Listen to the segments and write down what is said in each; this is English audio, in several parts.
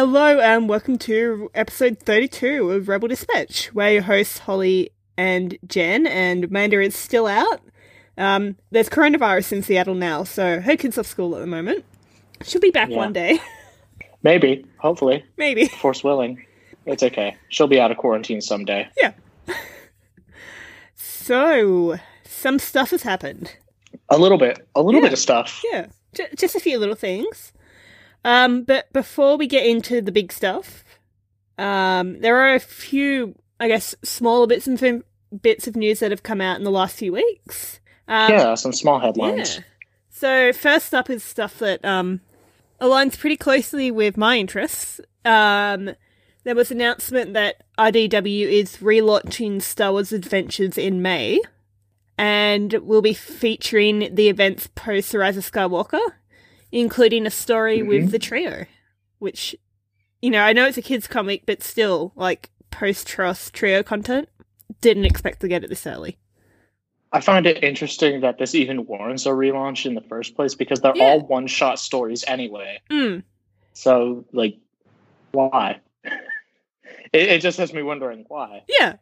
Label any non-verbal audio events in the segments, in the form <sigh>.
Hello and welcome to episode 32 of Rebel Dispatch. We're your hosts, Holly and Jen, and Amanda is still out. Um, there's coronavirus in Seattle now, so her kid's off school at the moment. She'll be back Yeah. one day, <laughs> Maybe, hopefully, maybe. force willing. It's okay. She'll be out of quarantine someday. Yeah. <laughs> So, some stuff has happened. A little bit, a little Yeah. bit of stuff. Yeah, j- just a few little things. Um, but before we get into the big stuff, um, there are a few, I guess, smaller bits and fin- bits of news that have come out in the last few weeks. Um, yeah, some small headlines. yeah. So first up is stuff that um, aligns pretty closely with my interests. Um, there was an announcement that IDW is relaunching Star Wars Adventures in May, and will be featuring the events post Rise of Skywalker, including a story with Mhm. the trio, which, you know, I know it's a kids' comic, but still, like post TROS trio content. Didn't expect to get it this early. I find it interesting that this even warrants a relaunch in the first place because they're Yeah. all one shot stories anyway. Mm. So, like, why? <laughs> it, it just has me wondering why. Yeah.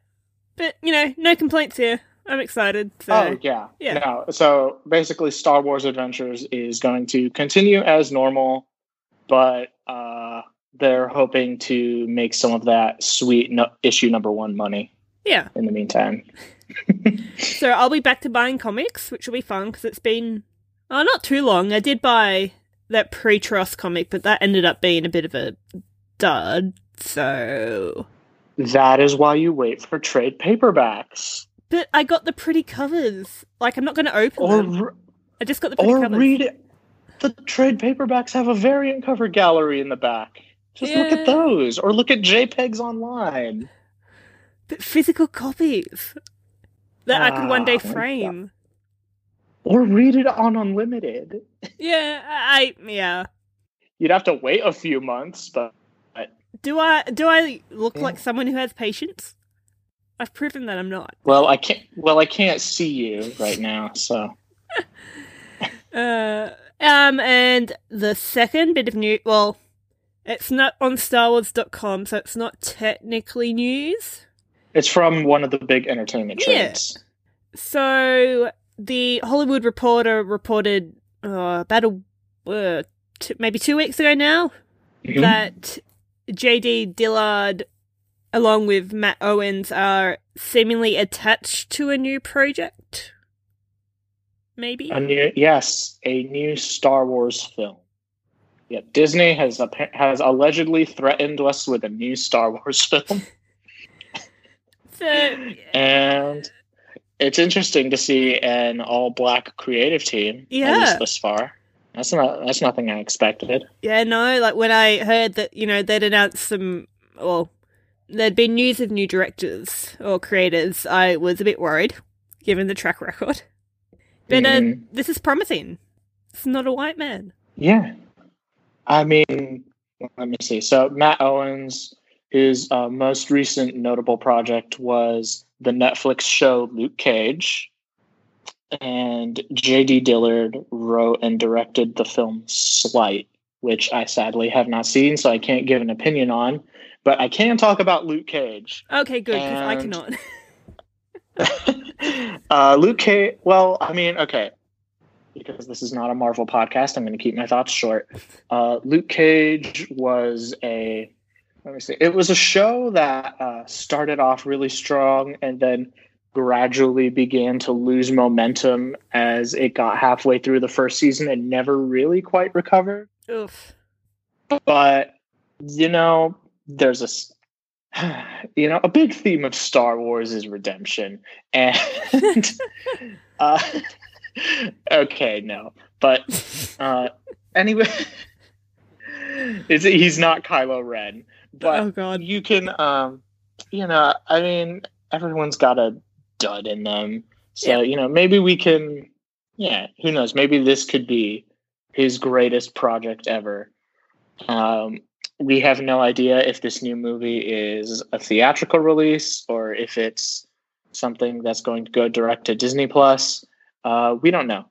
But, you know, no complaints here. I'm excited. So oh, yeah. yeah. No, so basically, Star Wars Adventures is going to continue as normal, but uh, they're hoping to make some of that sweet no- issue number one money yeah. in the meantime. <laughs> So I'll be back to buying comics, which will be fun because it's been oh, not too long. I did buy that pre-TROS comic, but that ended up being a bit of a dud. So, That is why you wait for trade paperbacks. But I got the pretty covers. Like I'm not going to open Or, them. I just got the pretty or covers. read it. The trade paperbacks have a variant cover gallery in the back. Just look at those, or look at JPEGs online. But physical copies that I could one day Ah, frame. Or read it on Unlimited. Yeah, I yeah. You'd have to wait a few months, but Do I do I look Yeah. like someone who has patience? I've proven that I'm not. well, I can't. Well, I can't see you right now, so <laughs> Uh, um, and the second bit of news, well, it's not on StarWars.com, so it's not technically news. it's from one of the big entertainment Yeah. So the Hollywood Reporter reported uh, about a uh, t- maybe two weeks ago now Mhm. that J.D. Dillard, along with Matt Owens, are seemingly attached to a new project. Maybe. A new, yes, a new Star Wars film. Yeah, Disney has has allegedly threatened us with a new Star Wars <laughs> film, <laughs> So, and it's interesting to see an all black creative team. at Yeah. least this far. That's not that's nothing I expected. Yeah, no, like when I heard that, you know, they'd announced some, well, there'd been news of new directors or creators, I was a bit worried, given the track record. But uh, Mhm. this is promising. It's not a white man. Yeah. I mean, let me see. So Matt Owens, his uh, most recent notable project was the Netflix show Luke Cage. And J.D. Dillard wrote and directed the film Sleight, which I sadly have not seen, so I can't give an opinion on. But I can talk about Luke Cage. Okay, good, because I cannot. <laughs> uh, Luke Cage. Well, I mean, okay, because this is not a Marvel podcast, I'm going to keep my thoughts short. Uh, Luke Cage was a. Let me see. It was a show that uh, started off really strong and then gradually began to lose momentum as it got halfway through the first season and never really quite recovered. Oof. But you know, there's a <sighs> you know a big theme of Star Wars is redemption, and <laughs> uh, <laughs> okay, no, but uh, anyway, <laughs> it's, he's not Kylo Ren, but oh, God. you can, um, you know, I mean, everyone's got a dud in them, so Yeah. you know, maybe we can, yeah, who knows? Maybe this could be his greatest project ever. Um, we have no idea if this new movie is a theatrical release or if it's something that's going to go direct to Disney Plus. Uh, we don't know.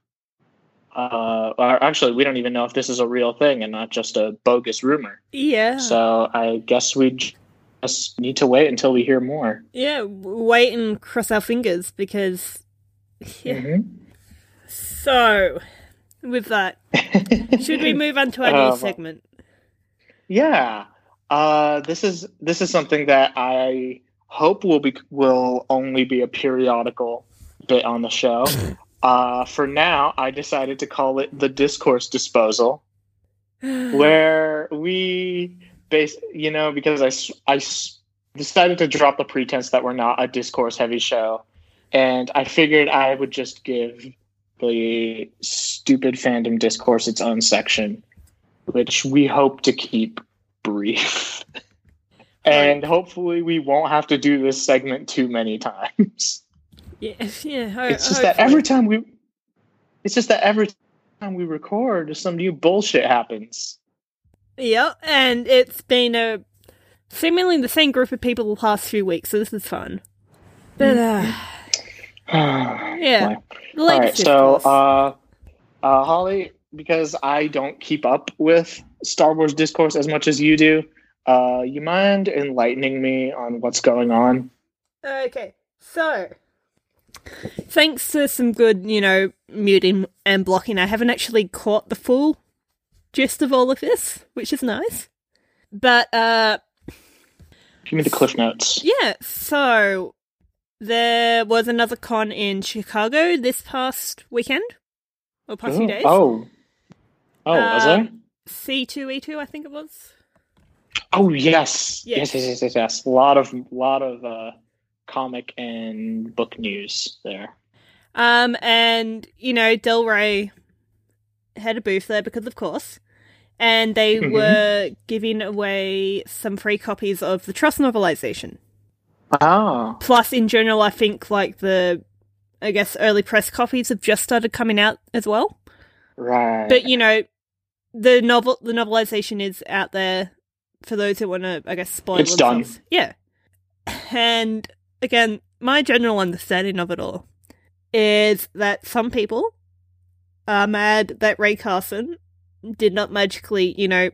uh, or actually, we don't even know if this is a real thing and not just a bogus rumor. Yeah. So I guess we just need to wait until we hear more. Yeah, wait and cross our fingers because. Yeah. Mhm. So, with that, should we move on to our Uh, <laughs> new segment? Yeah. Uh, this is this is something that I hope will be will only be a periodical bit on the show. <clears throat> Uh, for now, I decided to call it the discourse disposal, where we base you know because I I decided to drop the pretense that we're not a discourse heavy show, and I figured I would just give the stupid fandom discourse its own section, which we hope to keep brief. <laughs> And hopefully, we won't have to do this segment too many times. yeah, yeah. It's just that every time we, it's just that every time we record, some new bullshit happens. Yeah, and it's been a seemingly the same group of people the past few weeks, so this is fun. But uh, <sighs> yeah. yeah, All right. So, uh, uh, Holly, because I don't keep up with Star Wars discourse as much as you do, uh, you mind enlightening me on what's going on? Okay, so thanks to some good, you know, muting and blocking, I haven't actually caught the full gist of all of this, which is nice. But uh Give me the cliff notes. yeah, so there was another con in Chicago this past weekend or past few Oh, days. oh, oh, was there? C two E two, I think it was. Oh yes. Yes. yes, yes, yes, yes, yes. A lot of lot of uh, comic and book news there. Um, and you know, Del Rey had a booth there because, of course, and they Mhm. were giving away some free copies of the TROS novelization. Oh, Plus, in general, I think like the, I guess, early press copies have just started coming out as well. right. But you know, the novel, the novelization is out there for those who want to, I guess, spoil It's done. Yeah, and again, my general understanding of it all is that some people are mad that Rae Carson did not magically, you know,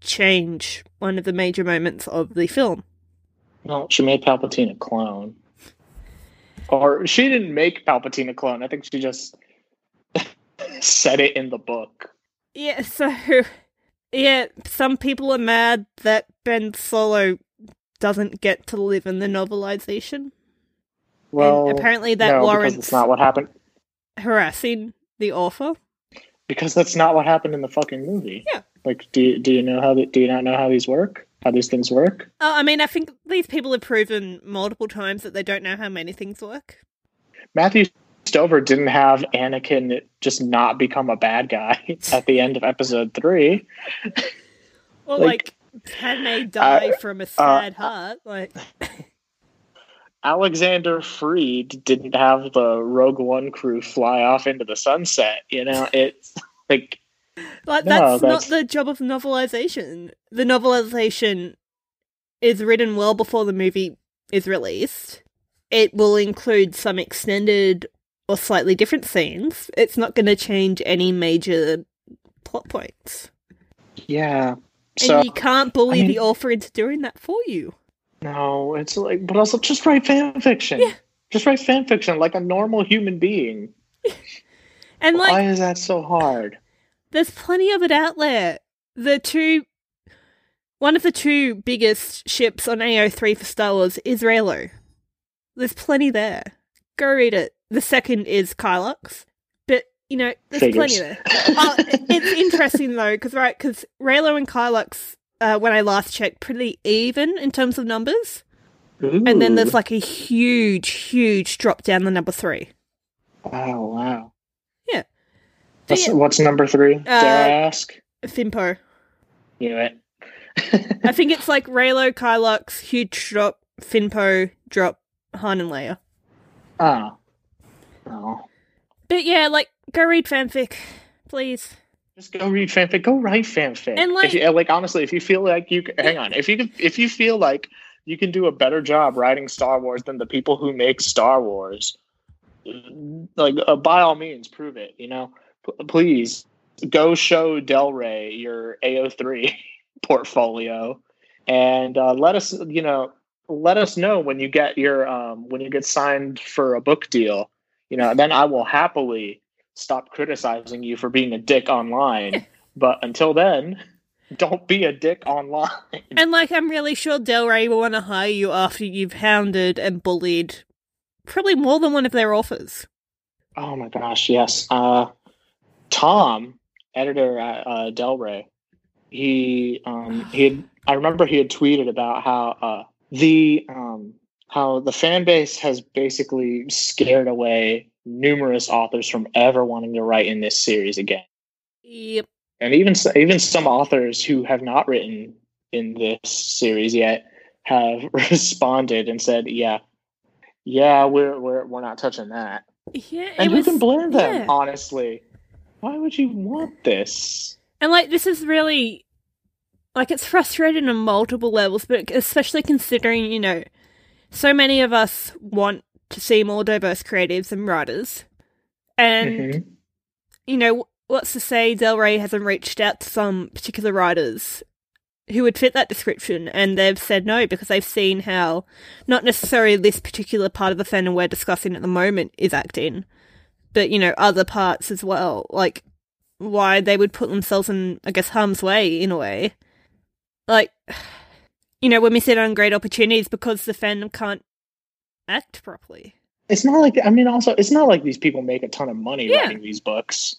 change one of the major moments of the film. well, she made Palpatine a clone, or she didn't make Palpatine a clone. I think she just <laughs> said it in the book. Yeah, so yeah, some people are mad that Ben Solo doesn't get to live in the novelization. Well, and apparently that no, warrants it's not what happened. harassing the author. Because that's not what happened in the fucking movie. Yeah. Like, do you, do you know how the, do you not know how these work? How these things work? Uh, I mean, I think these people have proven multiple times that they don't know how many things work. Matthew Stover didn't have Anakin just not become a bad guy <laughs> at the end of episode three. Or Like, like, Padme die uh, from a sad heart. Like, <laughs> Alexander Freed didn't have the Rogue One crew fly off into the sunset. You know, <laughs> it's like like No, that's, that's- not the job of novelization. The novelization is written well before the movie is released. It will include some extended or slightly different scenes. It's not going to change any major plot points. yeah. So and you can't bully I mean- the author into doing that for you. no, it's like, but also just write fan fiction. Yeah. Just write fan fiction like a normal human being. <laughs> And like, Why is that so hard? there's plenty of it out there. The two, one of the two biggest ships on AO3 for Star Wars is Reylo. There's plenty there. Go read it. The second is Kylux, but you know, there's Figures. plenty there. Oh, it's <laughs> interesting though, because right, because Reylo and Kylux, uh, when I last checked, pretty even in terms of numbers, and then there's like a huge, huge drop down the number three. wow, wow. Yeah. What's, Yeah. what's number three? Uh, Dare I ask? Finpo. Knew it. I think <laughs> it's like Reylo, Kylux, huge drop, Finpo, drop, Han and Leia. oh. Oh. But yeah, like go read fanfic, please. Just go read fanfic. Go write fanfic. And, like- you, like honestly, if you feel like you hang on, if you can- if you feel like you can do a better job writing Star Wars than the people who make Star Wars, like uh, by all means, prove it. You know, p- please go show Del Rey your AO3 <laughs> portfolio, and uh, let us you know let us know when you get your um, when you get signed for a book deal. You know, then I will happily stop criticizing you for being a dick online. <laughs> but until then, don't be a dick online. And like, I'm really sure Del Rey will want to hire you after you've hounded and bullied probably more than one of their offers. Oh my gosh, yes. Uh, Tom, editor at uh, Del Rey, he um, he had, I remember he had tweeted about how uh, the um, how the fan base has basically scared away numerous authors from ever wanting to write in this series again. Yep. And even even some authors who have not written in this series yet have <laughs> responded and said, "Yeah, yeah, we're we're we're not touching that." Yeah. And who was, can blame them? yeah. Honestly, why would you want this? And like, this is really like it's frustrating on multiple levels, but especially considering you know, so many of us want to see more diverse creatives and writers, and Mhm. you know, what's to say Del Rey hasn't reached out to some particular writers who would fit that description and they've said no because they've seen how not necessarily this particular part of the fandom we're discussing at the moment is acting, but you know, other parts as well. Like why they would put themselves in I guess harm's way in a way. Like you know, when we sit on great opportunities because the fandom can't act properly. It's not like I mean, also, it's not like these people make a ton of money Yeah. writing these books.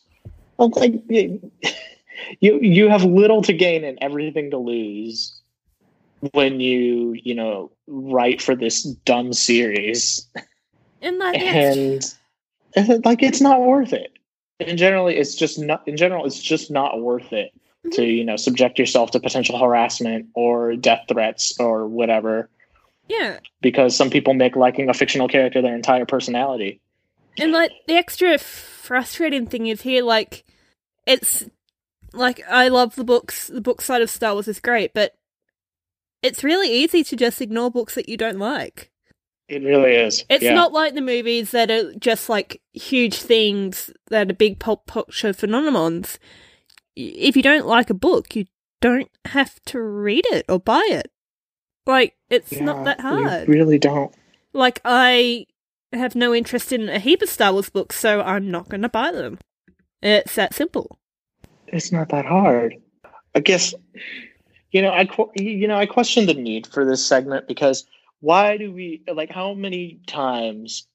Well, Like <laughs> you, you have little to gain and everything to lose when you, you know, write for this dumb series, And like and and, <laughs> like it's not worth it. And generally, it's just not. In general, it's just not worth it to you know subject yourself to potential harassment or death threats or whatever yeah. because some people make liking a fictional character their entire personality. And like the extra frustrating thing is here, like it's like I love the books. The book side of Star Wars is great, but it's really easy to just ignore books that you don't like. It really is. It's Yeah. not like the movies that are just like huge things that are big pop culture phenomenons. If you don't like a book, you don't have to read it or buy it. Like it's not Yeah, that you hard. really don't. Like I have no interest in a heap of Star Wars books, so I'm not going to buy them. It's that simple. It's not that hard. I guess you know I you know I question the need for this segment because why do we like how many times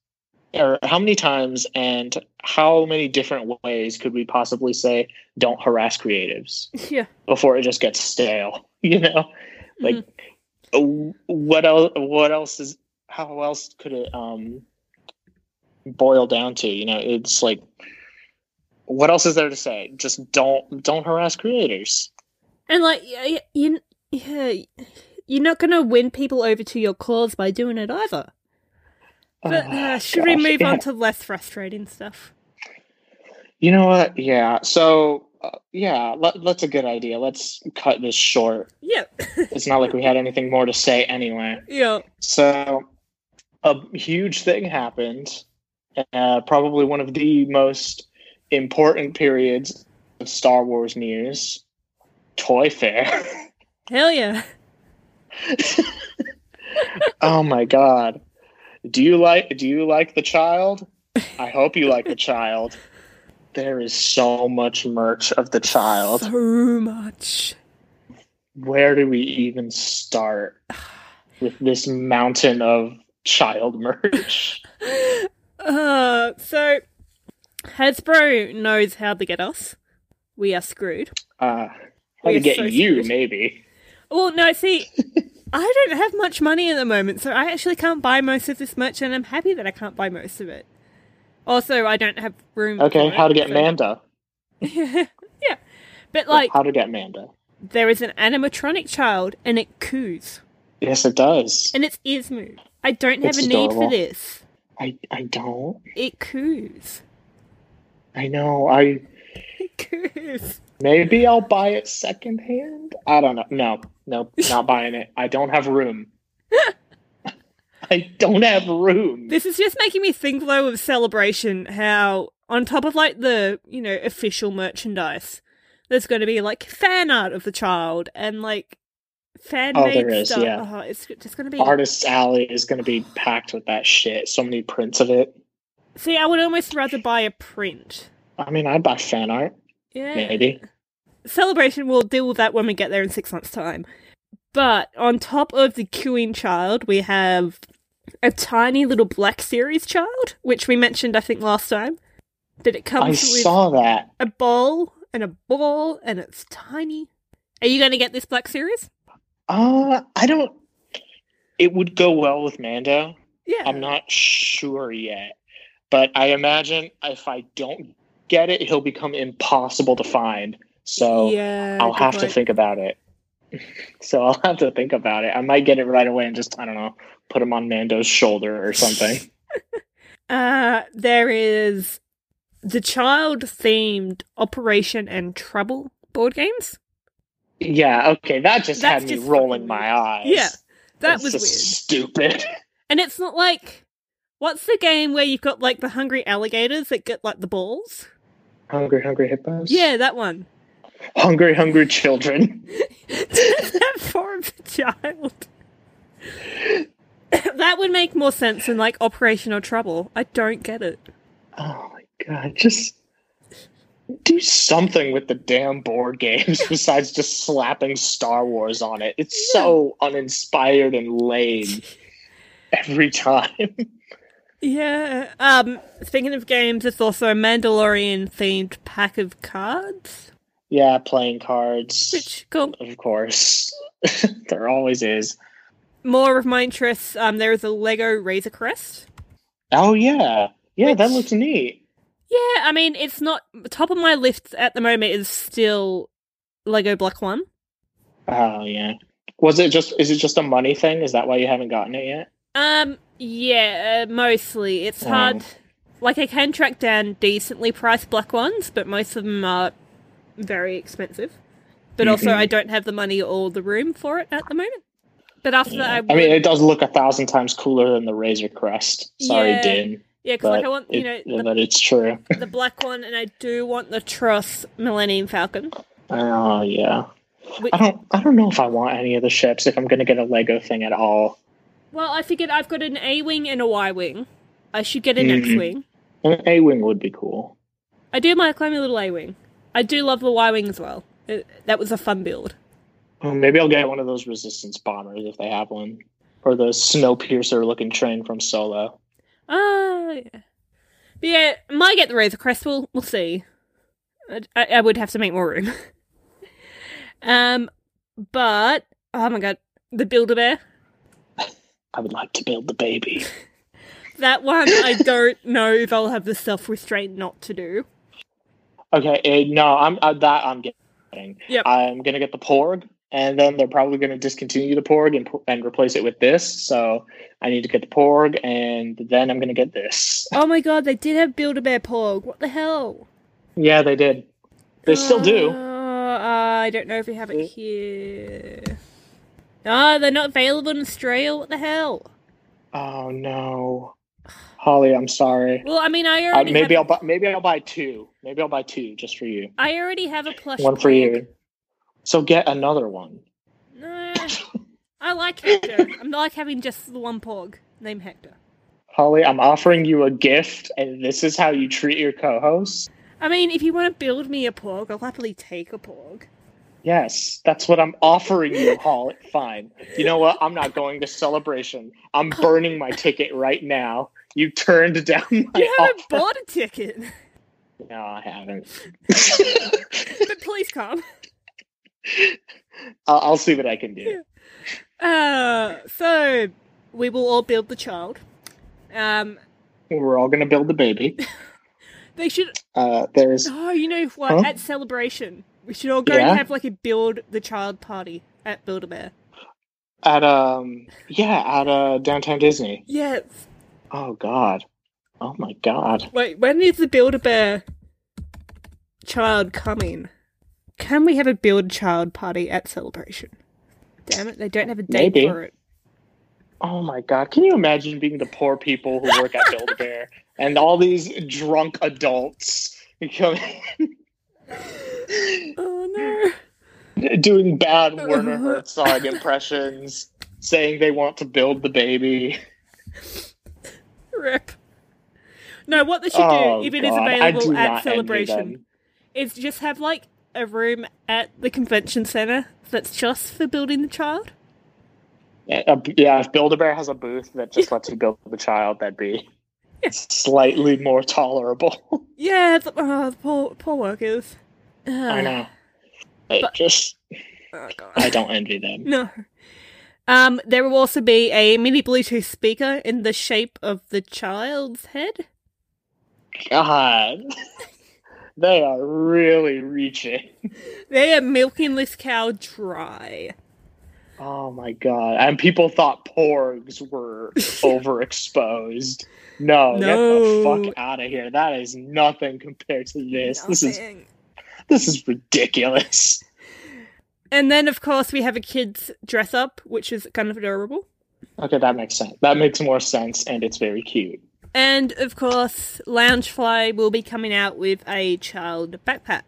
or how many times and how many different ways could we possibly say don't harass creatives <laughs> Yeah. before it just gets stale <laughs> you know like Mm-hmm. what else what else is how else could it um boil down to you know it's like what else is there to say just don't don't harass creators And like y- y- you, yeah, you're not going to win people over to your cause by doing it either. But Oh, uh, should we move yeah. on to less frustrating stuff? you know what yeah so uh, yeah let, that's a good idea let's cut this short Yeah. <laughs> it's not like we had anything more to say anyway yeah. So, a huge thing happened. Uh, probably one of the most important periods of Star Wars news. Toy Fair. <laughs> Hell yeah. <laughs> oh my god. Do you like do you like the child? I hope you like the child. There is so much merch of the child. So much. Where do we even start with this mountain of child merch? <laughs> Uh, so Hasbro knows how to get us. We are screwed. Uh, how We to get so you, screwed. maybe. Well, no, see, I don't have much money at the moment, so I actually can't buy most of this merch, and I'm happy that I can't buy most of it. Also, I don't have room. Okay, how to get so- Manda. <laughs> yeah, but like how to get Manda. there is an animatronic child, and it coos, Yes, it does. and its ears move. I don't have It's a need for this. I I don't. It coos. I know. I <laughs> It coos. Maybe I'll buy it secondhand. I don't know. No, no, <laughs> not buying it. I don't have room. <laughs> I don't have room. This is just making me think, though, of Celebration, how on top of like the you know official merchandise, there's going to be like fan art of the child and like fan Oh, made is, stuff. yeah. Oh, it's just going to be. Artist's Alley is going to be packed with that shit. So many prints of it. See, I would almost rather buy a print. I mean, I'd buy fan art, Yeah. maybe. Celebration, we'll deal with that when we get there in six months' time. But on top of the queuing child, we have a tiny little Black Series child, which we mentioned, I think, last time. That it I with saw that. a ball and a ball, and it's tiny. Are you going to get this Black Series? Uh, I don't. It would go well with Mando. Yeah. I'm not sure yet, but I imagine if I don't get it, he'll become impossible to find. So yeah, I'll have to think about it. <laughs> so I'll have to think about it. I might get it right away and just I don't know, put him on Mando's shoulder or something. <laughs> <laughs> Uh, there is the child themed Operation and Trouble board games. yeah, okay, that just That's had me just rolling my eyes. Yeah, That That's was weird. Stupid. And it's not like what's the game where you've got like the hungry alligators that get like the balls? Hungry, hungry hippos. Yeah, that one. Hungry, hungry children. <laughs> that for a child. that would make more sense than like operational trouble. I don't get it. Oh my god, just do something with the damn board games <laughs> besides just slapping Star Wars on it. It's so uninspired and lame <laughs> every time. Yeah. Um speaking of games, it's also a Mandalorian themed pack of cards. yeah, playing cards. Which cool. of course. <laughs> there always is. More of my interests, um there is a Lego Razor Crest. Oh yeah. Yeah, that looks neat. Yeah, I mean it's not top of my list at the moment is still Lego Black One. Oh yeah. Was it just is it just a money thing? Is that why you haven't gotten it yet? Um, yeah, uh, mostly. It's hard. Like, I can track down decently priced black ones, but most of them are very expensive. But also, Mhm. I don't have the money or the room for it at the moment. But after that, I, I mean, it does look a thousand times cooler than the Razor Crest. Sorry, Yeah, Din, yeah, because like I want you it- know the, but it's true. the black one, and I do want the TROS Millennium Falcon. <laughs> Oh yeah. Which, I don't. I don't know if I want any of the ships. If I'm going to get a Lego thing at all, well, I figured I've got an A wing and a Y wing. I should get an Mhm. X wing. an A wing would be cool. I do like my little A wing. I do love the Y wing as well. It, that was a fun build. Oh, maybe I'll get one of those resistance bombers if they have one, or the Snowpiercer looking train from Solo. Ah, yeah. But yeah, might get the Razor Crest. We'll we'll see. I, I, I would have to make more room. <laughs> um, but oh my god, the Build a Bear. I would like to build the baby. <laughs> That one, I don't know if I'll have the self restraint not to do. Okay, eh, no, I'm uh, that I'm getting. Yep. I'm gonna get the Porg, and then they're probably gonna discontinue the Porg and and replace it with this. So I need to get the Porg, and then I'm gonna get this. Oh my god, they did have Build a Bear Porg. What the hell? Yeah, they did. They still do. Uh, I don't know if we have it here. Ah, they're not available in Australia. What the hell? Oh no, Holly, I'm sorry. Well, I mean, I Uh, already maybe have, I'll buy. Maybe I'll buy two. Maybe I'll buy two just for you. I already have a plush. One for you. So get another one. Nah, I like Hector. I'm like having just the one Porg named Hector. Holly, I'm offering you a gift, and this is how you treat your co-host. I mean, if you want to build me a Porg, I'll happily take a Porg. Yes, that's what I'm offering you, Holly. Fine. You know what? I'm not going to celebration. I'm <laughs> burning my ticket right now. You turned down my You haven't offer. bought a ticket, No, I haven't. <laughs> but please come. I'll, I'll see what I can do. Uh, so we will all build the child. Um, We're all gonna build the baby. <laughs> they should. Uh, there's Oh, you know what? Huh? At celebration, we should all go Yeah? and have like a build the child party at Build a Bear. at um yeah at uh downtown Disney. Yes. Oh God. Oh my God. Wait, when is the Build a Bear child coming? Can we have a Build Child party at Celebration? Damn it, they don't have a date Maybe. for it. Oh my God. Can you imagine being the poor people who work at <laughs> Build a Bear and all these drunk adults coming <laughs> Oh no. doing bad <laughs> Werner Herzog impressions, saying they want to build the baby. Rip. No, what they should Oh, do, if it is God, I available at Celebration, is just have like a room at the convention center that's just for building the child. Yeah, yeah, if Build a Bear has a booth that just lets you build the child, that'd be slightly more tolerable. <laughs> Yeah, the, the poor, poor workers. I know. It But- just, Oh, God. I don't envy them. No. Um, there will also be a mini Bluetooth speaker in the shape of the child's head. God, they are really reaching. <laughs> They are milking this cow dry. Oh my god! And people thought porgs were <laughs> overexposed. No, get the fuck out of here. That is nothing compared to this. This is this is ridiculous. And then, of course, we have a kid's dress up, which is kind of adorable. Okay, that makes sense. That makes more sense, and it's very cute. And, of course, Loungefly will be coming out with a child backpack.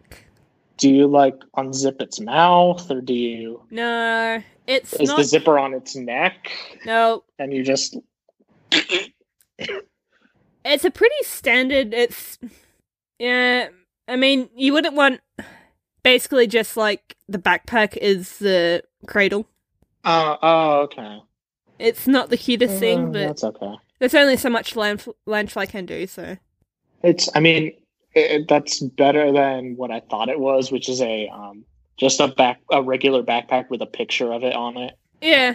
Do you like unzip its mouth, or do you? No, it's Is not. the zipper on its neck, No, and you just? it's a pretty standard. It's. Yeah, I mean, you wouldn't want. Basically, just like the backpack is the cradle. Oh, oh, okay. It's not the cutest thing, but that's okay. there's only so much Lounge- Loungefly can do, so. It's. I mean, it, that's better than what I thought it was, which is a um just a back a regular backpack with a picture of it on it. Yeah.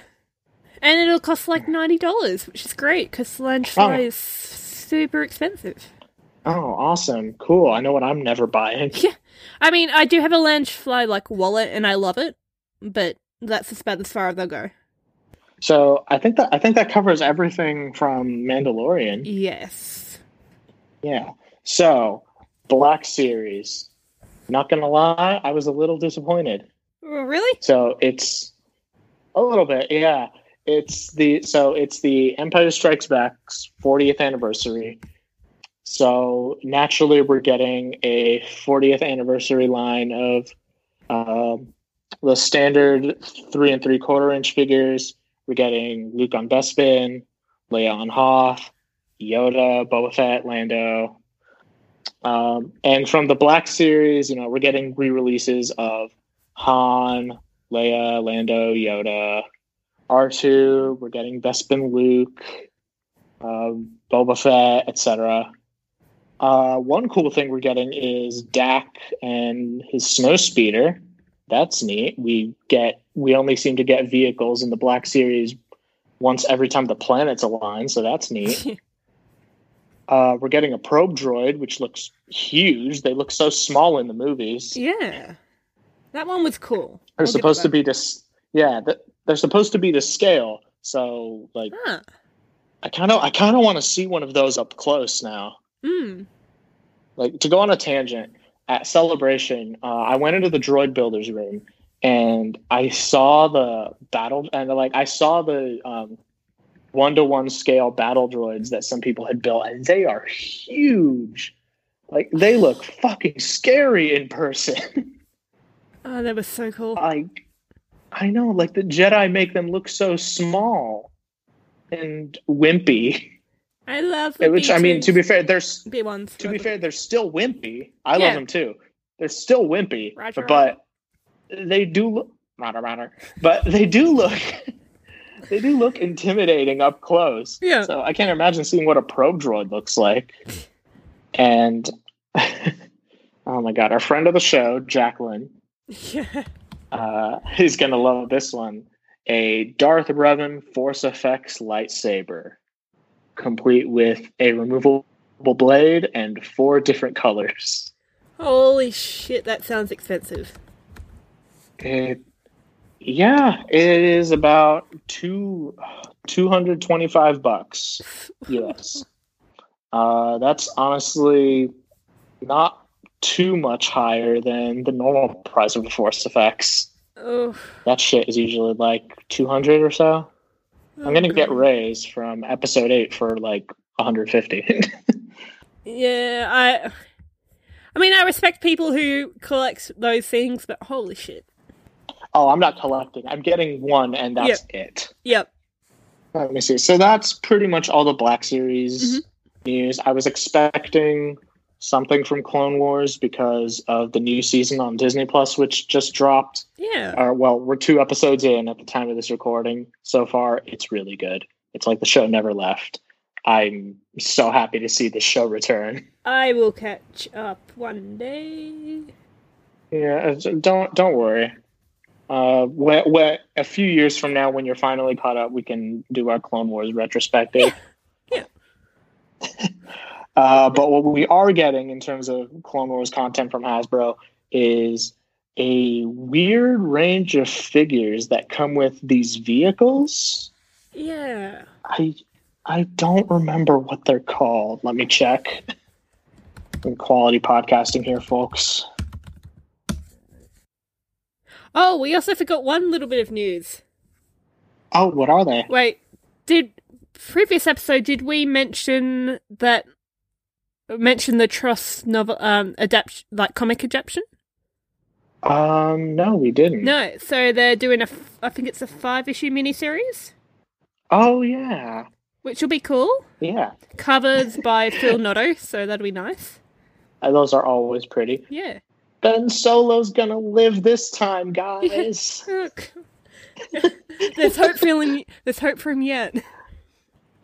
And it'll cost like $90, which is great because Loungefly Oh. is super expensive. Oh, awesome! Cool. I know what I'm never buying. <laughs> Yeah, I mean, I do have a Loungefly like wallet and I love it, but that's just about as far as they'll go. So I think that I think that covers everything from Mandalorian. Yes. Yeah. So Black Series. Not gonna lie, I was a little disappointed. Really? So it's a little bit, yeah. It's the so it's the Empire Strikes Back's 40th anniversary. So naturally, we're getting a 40th anniversary line of um, the standard three and three quarter inch figures. We're getting Luke on Bespin, Leia on Hoth, Yoda, Boba Fett, Lando. Um, and from the Black Series, you know, we're getting re-releases of Han, Leia, Lando, Yoda, R2. We're getting Bespin Luke, um, Boba Fett, etc. Uh, one cool thing we're getting is Dak and his snow speeder. That's neat. We get we only seem to get vehicles in the Black Series once every time the planets align, so that's neat. <laughs> Uh, we're getting a probe droid, which looks huge. They look so small in the movies. yeah. That one was cool. They're supposed to be this. Yeah, th- they're supposed to be to scale. So, like, Huh. I kind of, I kind of want to see one of those up close now. Mm. Like, to go on a tangent, at Celebration, uh, I went into the droid builders room and I saw the battle, and like, I saw the um, one-to-one scale battle droids that some people had built, and they are huge. Like, they look fucking scary in person. <laughs> Oh, that was so cool. like I know, like the Jedi make them look so small and wimpy. I love Which I mean, to be fair, they're s- B ones. to be fair, they're still wimpy. I Yeah. love them too. They're still wimpy, Roger, but they do look matter matter. But they do look they do look intimidating up close. Yeah. So I can't imagine seeing what a probe droid looks like. And <laughs> oh my god, our friend of the show, Jacqueline, Yeah. uh, he's gonna love this one. A Darth Revan Force Effects lightsaber, complete with a removable blade and four different colors. Holy shit, that sounds expensive. It, yeah, it is about two two hundred twenty five bucks. Yes, uh, that's honestly not too much higher than the normal price of a Force Effects. Oh. That shit is usually like two hundred or so. I'm gonna get God. Ray's from episode eight for like 150. <laughs> Yeah, I. I mean, I respect people who collect those things, but holy shit. Oh, I'm not collecting. I'm getting one, and that's it. Yep. Let me see. So that's pretty much all the Black Series mm-hmm. news. I was expecting something from Clone Wars because of the new season on Disney Plus, which just dropped. Yeah. Or well, we're two episodes in at the time of this recording. So far, it's really good. It's like the show never left. I'm so happy to see the show return. I will catch up one day. Yeah, uh, don't don't worry. Uh, when, when, a few years from now, when you're finally caught up, we can do our Clone Wars retrospective. <laughs> Yeah. <laughs> uh, but what we are getting in terms of Clone Wars content from Hasbro is a weird range of figures that come with these vehicles. Yeah. I I don't remember what they're called. Let me check. Some quality podcasting here, folks. Oh, we also forgot one little bit of news. Oh, what are they? Wait, did previous episode did we mention that mention the TROS novel um adapt like comic adaptation? Um, no, we didn't. No, so they're doing a f- I think it's a five issue miniseries, Oh yeah, which will be cool. yeah. Covers by Phil Noto, so that'll be nice. Uh, <laughs> Those are always pretty. Yeah. Ben Solo's gonna live this time, guys. <laughs> There's hope for him. There's hope for him yet.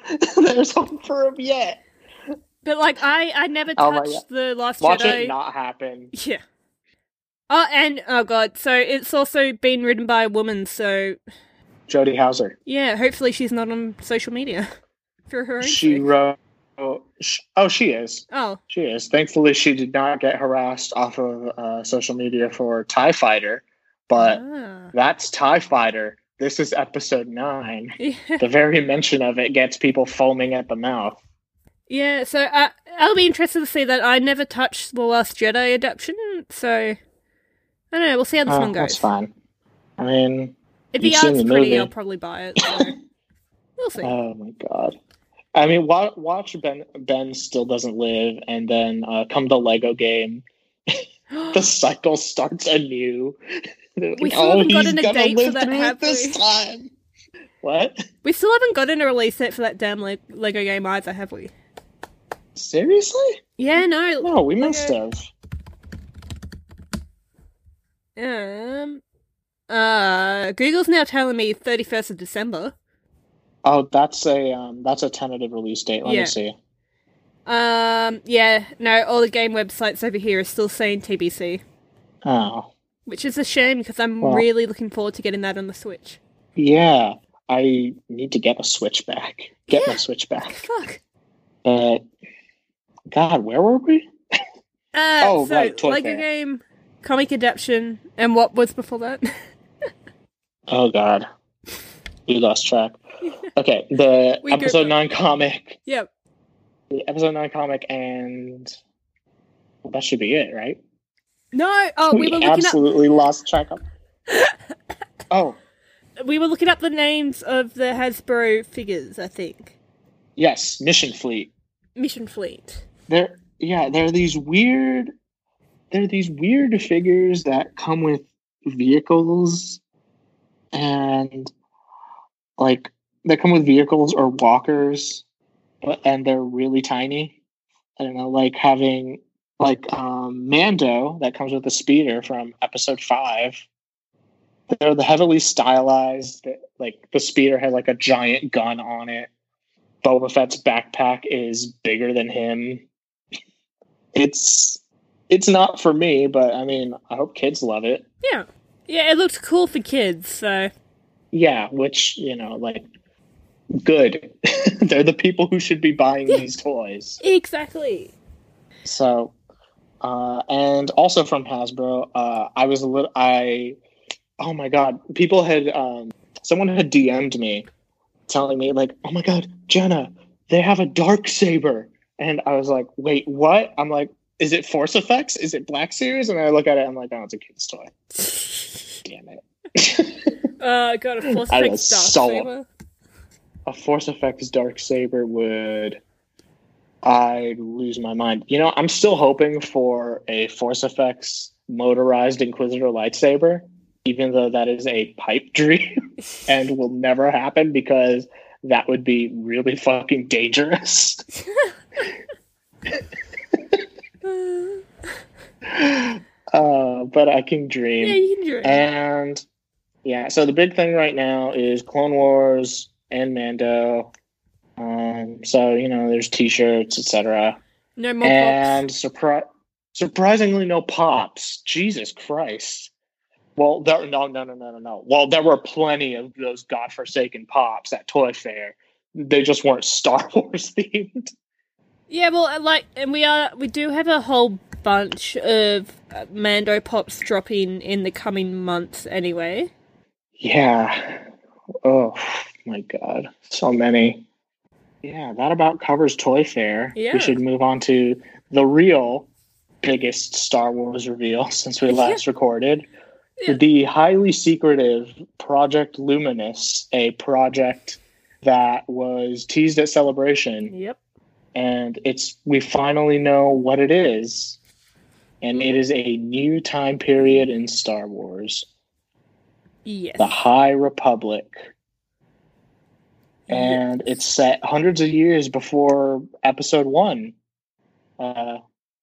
<laughs> There's hope for him yet. But like I, I never Oh touched the Last Watch Jedi. it not happen. Yeah. Oh, and oh god, so it's also been written by a woman. So Jody Houser. yeah, hopefully she's not on social media <laughs> for her own She sake. wrote. Oh, sh- oh, she is. Oh, She is. Thankfully, she did not get harassed off of uh, social media for Tie Fighter, but ah. that's Tie Fighter. This is episode nine. <laughs> yeah. The very mention of it gets people foaming at the mouth. yeah. So uh, I'll be interested to see that. I never touched the Last Jedi adaptation, so I don't know. We'll see how this Uh, one that's goes. fine. I mean, If the art's pretty, movie. I'll probably buy it. So. <laughs> we'll see. oh my god. I mean, watch, watch Ben. Ben still doesn't live, and then uh, come the Lego game. <laughs> the cycle starts anew. <laughs> We like, still haven't gotten a date for that, have this time. <laughs> What? we still haven't gotten a release date for that damn Le- Lego game either, have we? Seriously? Yeah, no. No, we must have. Um. Uh, Google's now telling me 31st of December. Oh, that's a um, that's a tentative release date. Let Yeah. me see. Um, yeah, no, all the game websites over here are still saying TBC, Oh, which is a shame because I'm Well- really looking forward to getting that on the Switch. yeah. I need to get a Switch back. Get my Switch back. Fuck. But God, where were we? Uh, <laughs> Oh, so right, Toy Lego Fair. game, comic adaptation, and what was before that? <laughs> Oh God, we lost track. <laughs> Okay, the We episode nine comic, yep. the episode nine comic, and well, that should be it, right? No, oh, we, we were looking up. absolutely lost track of. <laughs> Oh We were looking up the names of the Hasbro figures. I think yes, Mission Fleet. Mission Fleet. There, yeah, there are these weird, there are these weird figures that come with vehicles, and like they come with vehicles or walkers, but and they're really tiny. I don't know, like having like um, Mando that comes with a speeder from Episode Five. They're the heavily stylized. Like the speeder had like a giant gun on it. Boba Fett's backpack is bigger than him it's it's not for me, but I mean, I hope kids love it. Yeah, yeah, it looked cool for kids. So Yeah, which you know, like, good. <laughs> They're the people who should be buying these toys. exactly. So, uh, and also from Hasbro, uh, I was a little, I, oh my god, people had, um, someone had DM'd me, telling me like, oh my god, Jenna, they have a dark saber, and I was like, wait, what? I'm like, is it Force Effects? Is it Black Series? And I look at it, I'm like, oh, it's a kid's toy. <laughs> Damn it. <laughs> Uh, got a force Effects Dark so- Saber. A Force FX dark saber would I'd lose my mind. You know, I'm still hoping for a Force FX motorized Inquisitor lightsaber, even though that is a pipe <laughs> dream and will never happen because that would be really fucking dangerous. <laughs> <laughs> uh, but I can dream. Yeah, you can dream. And yeah, so the big thing right now is Clone Wars and Mando. Um, so you know, there's T-shirts, etc. no more And surprisingly, no pops. Jesus Christ. Well, there, no, no, no, no, no, no. Well, there were plenty of those godforsaken pops at Toy Fair. They just weren't Star <laughs> Wars themed. Yeah, well, uh, like, and we are we do have a whole bunch of uh, Mando pops dropping in the coming months anyway. Yeah. Oh my god, so many. Yeah, that about covers Toy Fair. Yeah. We should move on to the real biggest Star Wars reveal <laughs> since we last recorded. Yeah. The highly secretive Project Luminous, a project that was teased at Celebration, Yep. and it's we finally know what it is. And it is a new time period in Star Wars Yes. the High Republic. And Yes. it's set hundreds of years before episode one. Uh,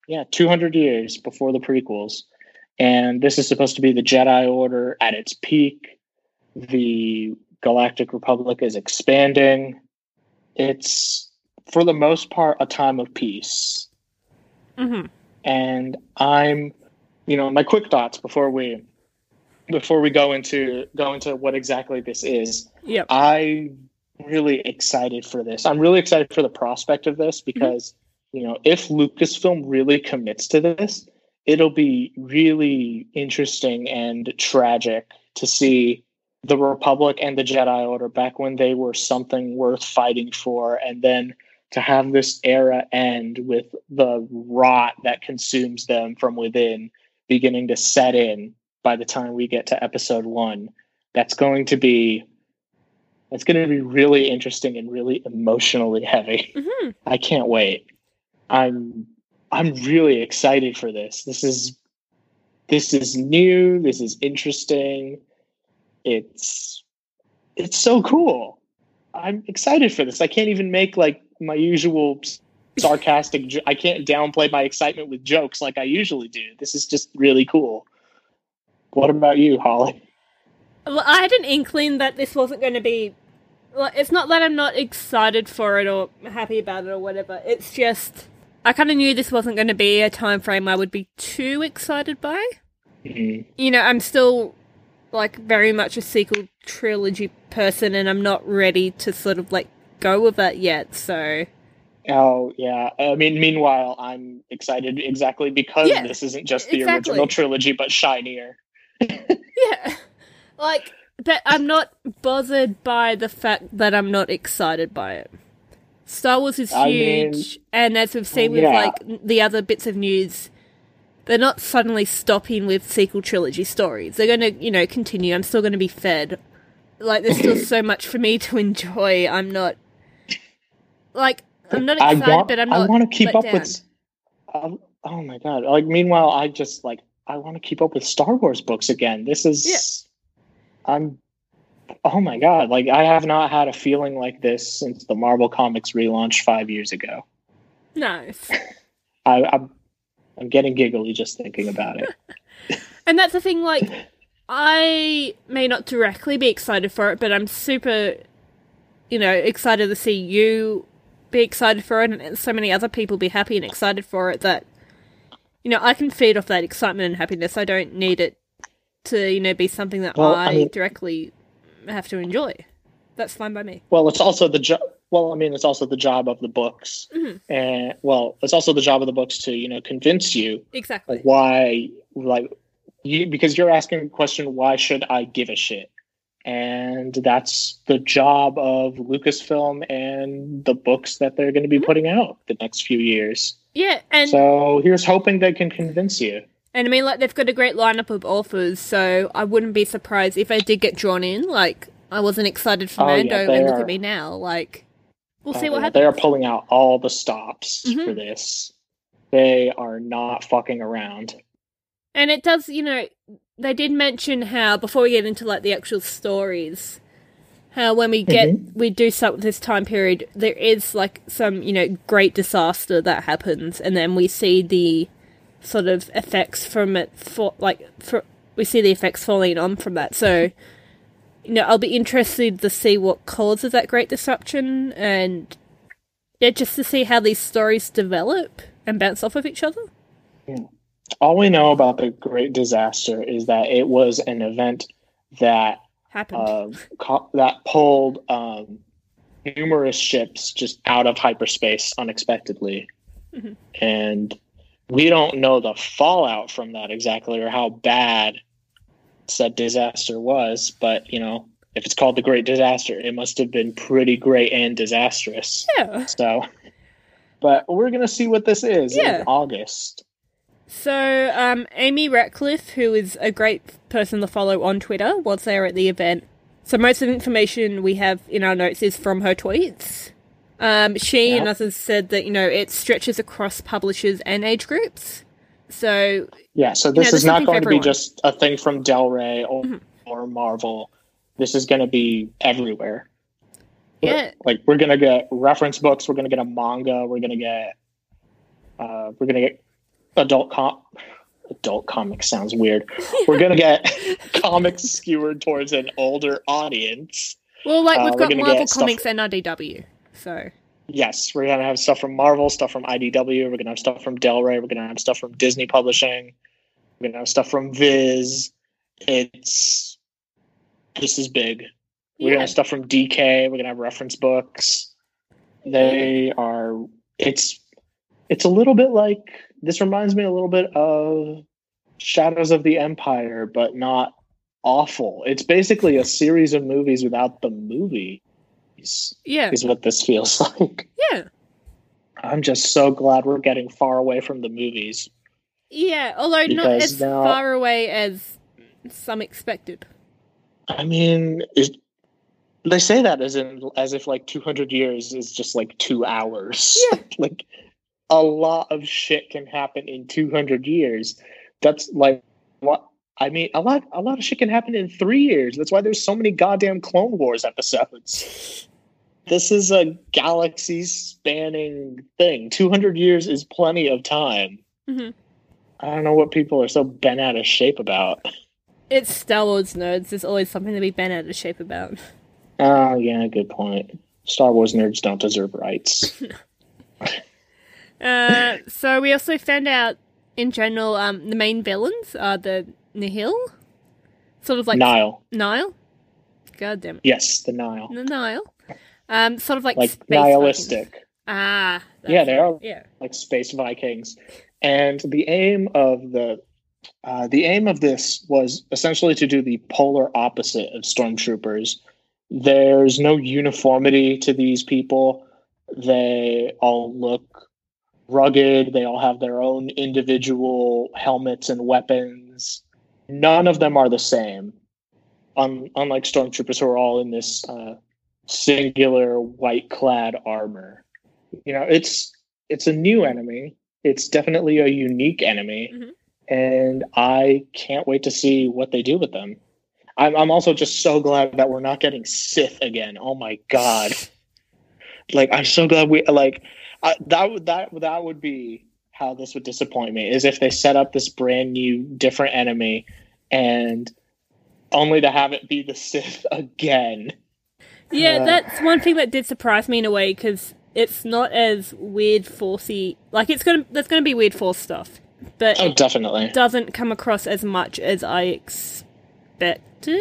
yeah, 200 years before the prequels. And this is supposed to be the Jedi Order at its peak. The Galactic Republic is expanding. It's, for the most part, a time of peace hmm and I'm, you know, my quick thoughts before we before we go into go into what exactly this is. Yep. I'm really excited for this. I'm really excited for the prospect of this mm-hmm. because you know if Lucasfilm really commits to this, it'll be really interesting and tragic to see the Republic and the Jedi Order back when they were something worth fighting for, and then to have this era end with the rot that consumes them from within beginning to set in by the time we get to episode one that's going to be that's going to be really interesting and really emotionally heavy. Hmm i can't wait. I'm i'm really excited for this. This is this is new. This is interesting. It's it's so cool. I'm excited for this. I can't even make like my usual sarcastic jo- i can't downplay my excitement with jokes like i usually do. This is just really cool. What about you holly? Well, I had an inkling that this wasn't going to be. Well, it's not that I'm not excited for it or happy about it or whatever. It's just I kind of knew this wasn't going to be a time frame I would be too excited by. Mhm. You know, I'm still like very much a sequel trilogy person, and I'm not ready to sort of like go with that yet. So Oh yeah. I mean, meanwhile, I'm excited exactly because Yeah, this isn't just the exactly. original trilogy, but shinier. <laughs> yeah, like, but I'm not bothered by the fact that I'm not excited by it. Star Wars is I mean- huge, and as we've seen with like the other bits of news, they're not suddenly stopping with sequel trilogy stories. They're going to, you know, continue. I'm still going to be fed. Like, there's still <laughs> so much for me to enjoy. I'm not like I'm not excited, want, but I'm not. I want to keep up down. with. Um, oh my god! Like, meanwhile, I just like I want to keep up with Star Wars books again. This is, I'm. Oh my god! Like, I have not had a feeling like this since the Marvel Comics relaunch five years ago. Nice. I, I'm, I'm getting giggly just thinking about it. <laughs> And that's the thing, like, I may not directly be excited for it, but I'm super, you know, excited to see you be excited for it and so many other people be happy and excited for it that, you know, I can feed off that excitement and happiness. I don't need it to, you know, be something that Well, I, I mean- directly have to enjoy. That's fine by me. Well, it's also the job. Well, I mean, it's also the job of the books, Mhm. and well, it's also the job of the books to you know convince you Exactly. why like you because you're asking the question why should i give a shit and that's the job of lucasfilm and the books that they're going to be putting out the next few years Yeah, and so here's hoping they can convince you And I mean, like, they've got a great lineup of authors, so I wouldn't be surprised if I did get drawn in. Like, I wasn't excited for Oh, yeah, Mando, they and look are. at me now. Like, we'll see Uh, what yeah, happens. They are pulling out all the stops Mhm. for this. They are not fucking around. And it does, you know, they did mention how before we get into like the actual stories, how when we get we do with this time period, there is like some, you know, great disaster that happens, and then we see the sort of effects from it for like for we see the effects falling on from that. So, you know, I'll be interested to see what causes that great disruption and yeah, just to see how these stories develop and bounce off of each other. All we know about the Great Disaster is that it was an event that Happened. uh, co- that pulled um, numerous ships just out of hyperspace unexpectedly, Mhm. and we don't know the fallout from that exactly or how bad said disaster was. But you know, if it's called the Great Disaster, it must have been pretty great and disastrous. yeah. So, but we're gonna see what this is Yeah. in August. So, um, Amy Ratcliffe, who is a great person to follow on Twitter, was there at the event. So, most of the information we have in our notes is from her tweets. Um, she and others said that, you know, it stretches across publishers and age groups. So, Yeah, so know, this there's is not going to be just a thing from Del Rey or, Mhm. or Marvel. This is going to be everywhere. yeah, Like we're going to get reference books, we're going to get a manga, we're going to get uh we're going to get adult com adult comics sounds weird. We're going to get <laughs> comics skewered towards an older audience. well, like Uh, we've we're got gonna Marvel stuff- Comics and IDW. So, Yes, we're going to have stuff from Marvel, stuff from IDW, we're going to have stuff from Del Rey, we're going to have stuff from Disney Publishing. We're going to have stuff from Viz. It's this is big. We're gonna have stuff from DK. We're gonna have reference books. They are. It's. It's a little bit like this. Reminds me a little bit of Shadows of the Empire, but not awful. It's basically a series of movies without the movie. Is, yeah, is what this feels <laughs> like. yeah. I'm just so glad we're getting far away from the movies. Yeah, although not as now- far away as some expected. I mean, it, they say that as in as if like 200 years is just like two hours. Yeah. <laughs> like a lot of shit can happen in 200 years. That's like what I mean. A lot, a lot of shit can happen in three years. That's why there's so many goddamn Clone Wars episodes. <laughs> This is a galaxy spanning thing. 200 years is plenty of time. Mhm. I don't know what people are so bent out of shape about. It's Star Wars nerds. There's always something to be bent out of shape about. Oh, yeah, good point. Star Wars nerds don't deserve rights. <laughs> Uh, so we also found out, in general, um, the main villains are the Nihil, sort of like Nile. Nile. God damn it, Yes, the Nile. the Nile. Um, sort of like Like space nihilistic. Vikings. Ah, Yeah, they are. Yeah, Like space Vikings. And the aim of the uh, the aim of this was essentially to do the polar opposite of stormtroopers. There's no uniformity to these people. They all look rugged. They all have their own individual helmets and weapons. None of them are the same. Un- unlike stormtroopers who are all in this uh, singular white clad armor. You know, it's it's a new enemy. It's definitely a unique enemy, Mhm. and I can't wait to see what they do with them. I'm I'm also just so glad that we're not getting Sith again. Oh my god! <laughs> Like I'm so glad we like I, that would that that would be how this would disappoint me is if they set up this brand new different enemy and only to have it be the Sith <laughs> again. Yeah. Uh. that's one thing that did surprise me in a way because it's not as weird forcey. Like it's gonna there's gonna be weird force stuff, but Oh, it definitely. doesn't come across as much as I expected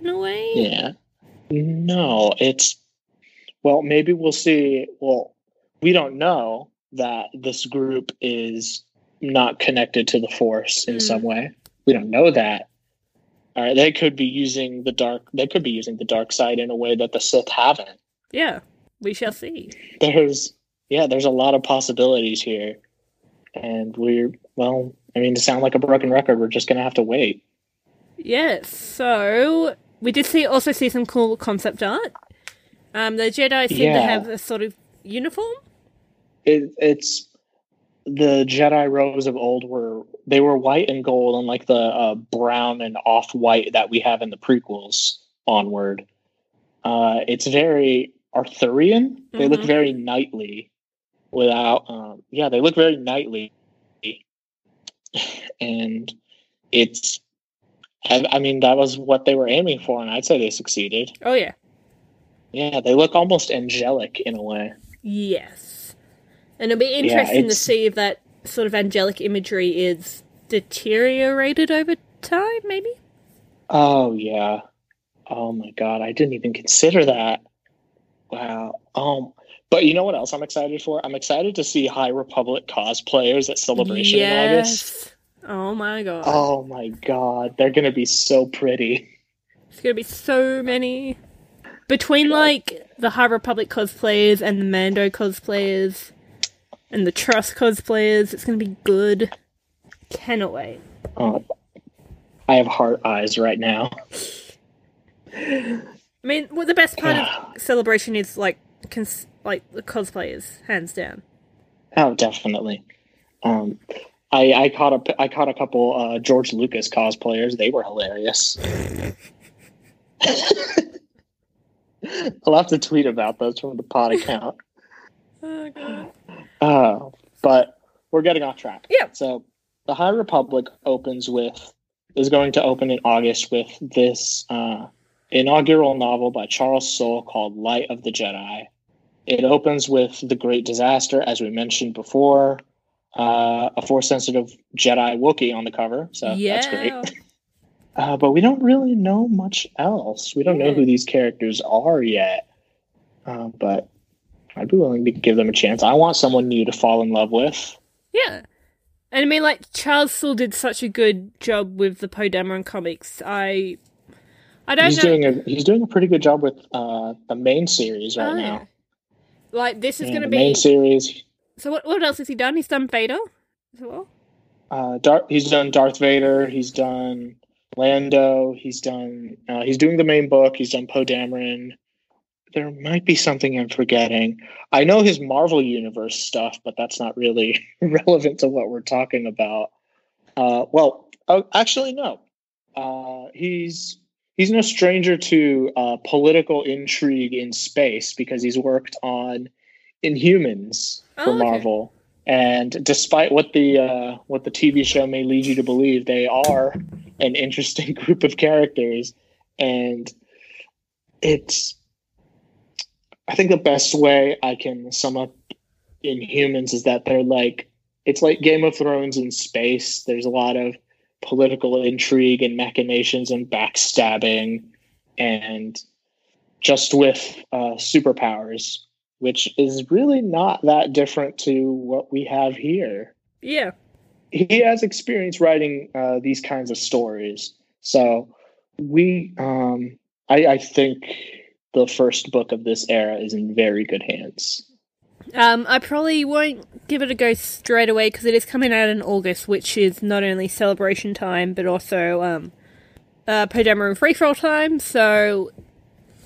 in a way. Yeah. No, it's well, maybe we'll see. Well, we don't know that this group is not connected to the force in Mm. some way. We don't know that. All right, they could be using the dark they could be using the dark side in a way that the Sith haven't. Yeah, we shall see. There's yeah, there's a lot of possibilities here. And we're well, I mean to sound like a broken record, we're just gonna have to wait. Yes, so we did see also see some cool concept art. Um, the Jedi seem to have a sort of uniform. It, it's the Jedi robes of old were they were white and gold, unlike the uh, brown and off white that we have in the prequels onward. Uh, it's very Arthurian. They look Mhm. very knightly, without um, yeah, they look very knightly, and it's. I I mean, that was what they were aiming for, and I'd say they succeeded. Oh yeah. Yeah, they look almost angelic in a way. Yes. And it'll be interesting to see if that sort of angelic imagery is deteriorated over time, maybe? Oh yeah. Oh my god, I didn't even consider that. Wow. Um but you know what else I'm excited for? I'm excited to see High Republic cosplayers at Celebration in August. Oh my god. Oh my god, they're gonna be so pretty. It's gonna be so many. Between like the High Republic cosplayers and the Mando cosplayers and the TROS cosplayers, it's gonna be good. Cannot wait. Oh, I have heart eyes right now. I mean, well, the best part of <sighs> celebration is like, cons- like the cosplayers, hands down. Oh, definitely. Um, I, I caught a I caught a couple uh, George Lucas cosplayers. They were hilarious. <laughs> I'll have to tweet about those from the pod account. <laughs> Oh god. Uh, but we're getting off track. Yeah. So the High Republic opens with is going to open in August with this uh, inaugural novel by Charles Soule called Light of the Jedi. It opens with the Great Disaster, as we mentioned before. Uh, a force sensitive Jedi Wookiee on the cover, so yeah. that's great. Uh, but we don't really know much else. We don't know who these characters are yet. Uh, but I'd be willing to give them a chance. I want someone new to fall in love with. Yeah. And I mean, like, Charles Soule did such a good job with the Poe Dameron comics. I. I don't He's know. doing a he's doing a pretty good job with uh, the main series right Oh, yeah. now. Like, this is Yeah, going to be. main series. So, what, what else has he done? He's done Vader as well? Uh, Dar- he's done Darth Vader. He's done Lando. He's done. Uh, he's doing the main book. He's done Poe Dameron. There might be something I'm forgetting. I know his Marvel Universe stuff, but that's not really <laughs> relevant to what we're talking about. Uh, well, oh, actually, no. Uh, he's he's no stranger to uh, political intrigue in space because he's worked on Inhumans for Oh, okay. Marvel. And despite what the uh, what the TV show may lead you to believe, they are an interesting <laughs> group of characters, and it's. I think the best way I can sum up Inhumans is that they're like it's like Game of Thrones in space. There's a lot of political intrigue and machinations and backstabbing, and just with uh, superpowers, which is really not that different to what we have here. Yeah. He has experience writing uh, these kinds of stories, so we, um, I, I think, the first book of this era is in very good hands. Um, I probably won't give it a go straight away because it is coming out in August, which is not only celebration time but also um, uh, Poe Dameron free for all time. So,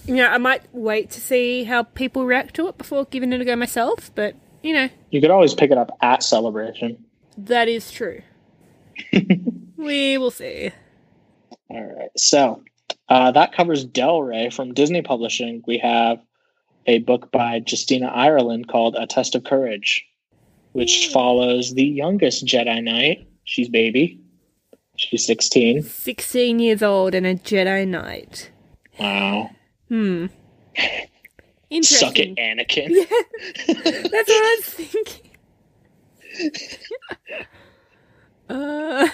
you know, I might wait to see how people react to it before giving it a go myself. But you know, You could always pick it up at Celebration. that is true. <laughs> we will see. All right. So uh, that covers Del Rey from Disney Publishing. We have a book by Justina Ireland called A Test of Courage, which follows the youngest Jedi Knight. She's baby. She's 16. Sixteen years old and a Jedi Knight. Wow. Hmm. Suck it, Interesting. Anakin. <laughs> That's what I was thinking. <laughs> uh,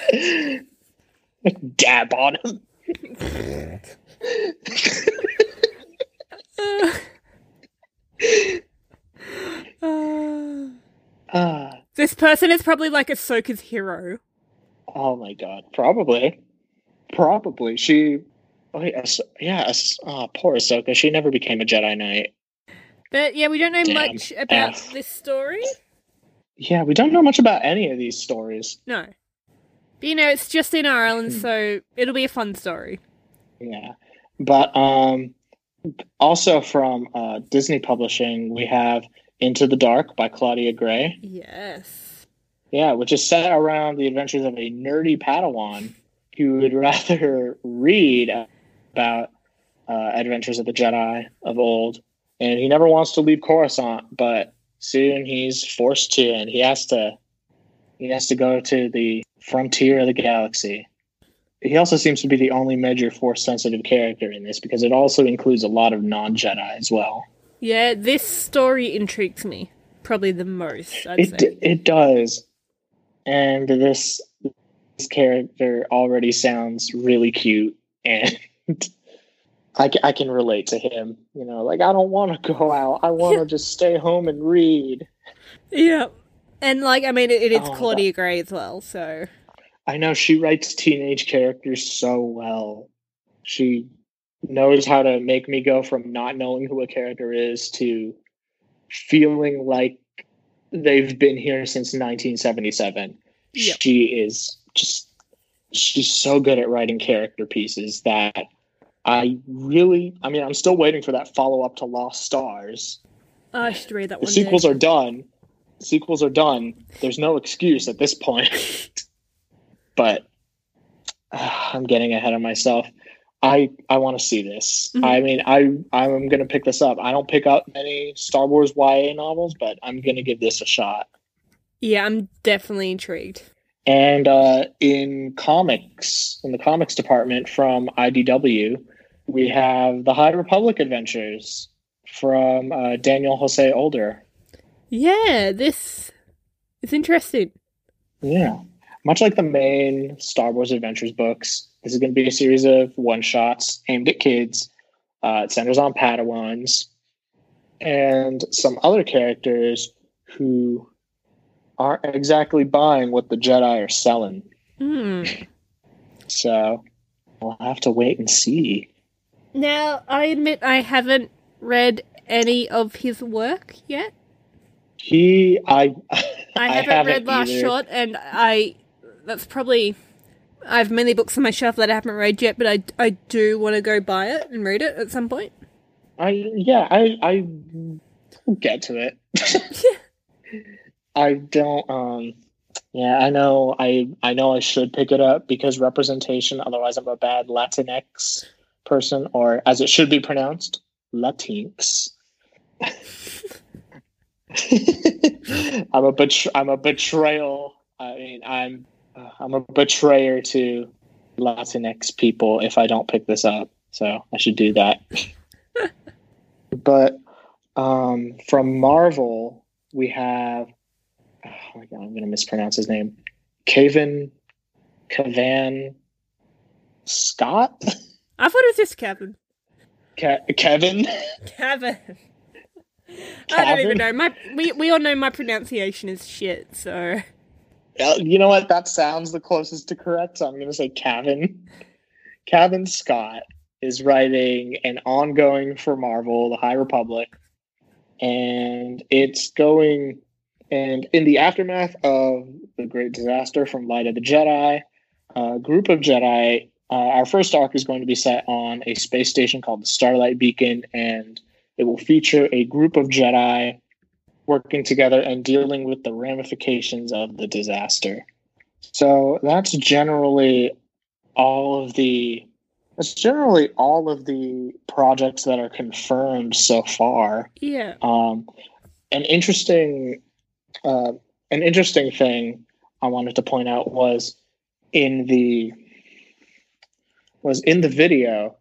Dab on him. Uh, <laughs> uh. This person is probably like Ahsoka's hero. oh my god. Probably. Probably. She. Oh, yes. Yeah Ahs- oh, poor Ahsoka. She never became a Jedi Knight. But yeah, we don't know Damn. much about F. this story. Yeah, we don't know much about any of these stories. No. But you know, it's Justina Ireland, Hmm. so it'll be a fun story. Yeah. But um Also from uh, Disney Publishing, we have Into the Dark by Claudia Gray. Yes. Yeah, which is set around the adventures of a nerdy Padawan who would <laughs> rather read about uh, adventures of the Jedi of old, and he never wants to leave Coruscant, but soon he's forced to, and he has to. He has to go to the frontier of the galaxy. He also seems to be the only major force sensitive character in this because it also includes a lot of non Jedi as well. Yeah, this story intrigues me probably the most. I'd It say. it does, and this this character already sounds really cute, and <laughs> I I can relate to him. You know, like I don't want to go out. I want to <laughs> just stay home and read. Yeah. And like, I mean, it, it is Oh, Claudia Gray as well, so I know she writes teenage characters so well. She knows how to make me go from not knowing who a character is to feeling like they've been here since 1977. Yep. She is just she's so good at writing character pieces that I really I mean I'm still waiting for that follow up to Lost Stars. Oh, I should read that The one. sequels day. are done. Sequels are done. There's no excuse at this point. <laughs> but uh, I'm getting ahead of myself. I I want to see this. Mhm. I mean, I I'm going to pick this up. I don't pick up many Star Wars YA novels, but I'm going to give this a shot. Yeah, I'm definitely intrigued. And uh, in comics, in the comics department from IDW, we have the High Republic Adventures from uh, Daniel Jose Older. Yeah, this is interesting. Yeah. Much like the main Star Wars Adventures books, this is going to be a series of one shots aimed at kids. Uh, it centers on Padawans and some other characters who aren't exactly buying what the Jedi are selling. Hmm. So we'll have to wait and see. Now, I admit I haven't read any of his work yet. He, I, <laughs> I haven't, read Last either. Shot, and I. That's probably. I have many books on my shelf that I haven't read yet, but I, I do want to go buy it and read it at some point. I yeah, I I will get to it. <laughs> yeah. I don't um yeah, I know I I know I should pick it up because representation, otherwise I'm a bad Latinx person or as it should be pronounced, Latinx. <laughs> I'm a betr- I'm a betrayal. I mean, I'm uh, I'm a betrayer to Latinx people if I don't pick this up. So I should do that. <laughs> but um, from Marvel, we have oh my god, I'm going to mispronounce his name. Kevin Cavan Scott I thought it was just Kevin. Ke- Kevin. Kevin. I don't even know. My we, we all know my pronunciation is shit, so You know what? That sounds the closest to correct. So I'm going to say Kevin. Kevin Scott is writing an ongoing for Marvel, The High Republic, and it's going. And in the aftermath of the great disaster from Light of the Jedi, a group of Jedi. Uh, our first arc is going to be set on a space station called the Starlight Beacon, and it will feature a group of Jedi working together and dealing with the ramifications of the disaster. So that's generally all of the that's generally all of the projects that are confirmed so far. yeah. Um, an interesting uh, an interesting thing I wanted to point out was in the was in the video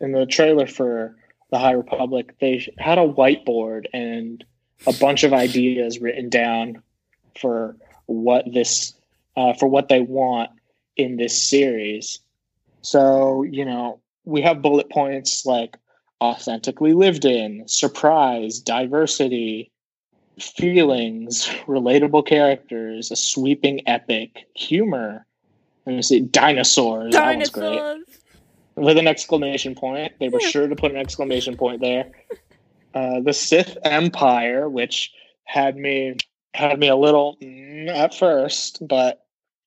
in the trailer for the High Republic they had a whiteboard and a bunch of ideas written down for what this uh, for what they want in this series. So you know we have bullet points like authentically lived in, surprise, diversity, feelings, relatable characters, a sweeping epic, humor. Let me see, dinosaurs. Dinosaurs. With an exclamation point. They were sure to put an exclamation point there. Uh, the Sith Empire, which had me had me a little mm, at first, but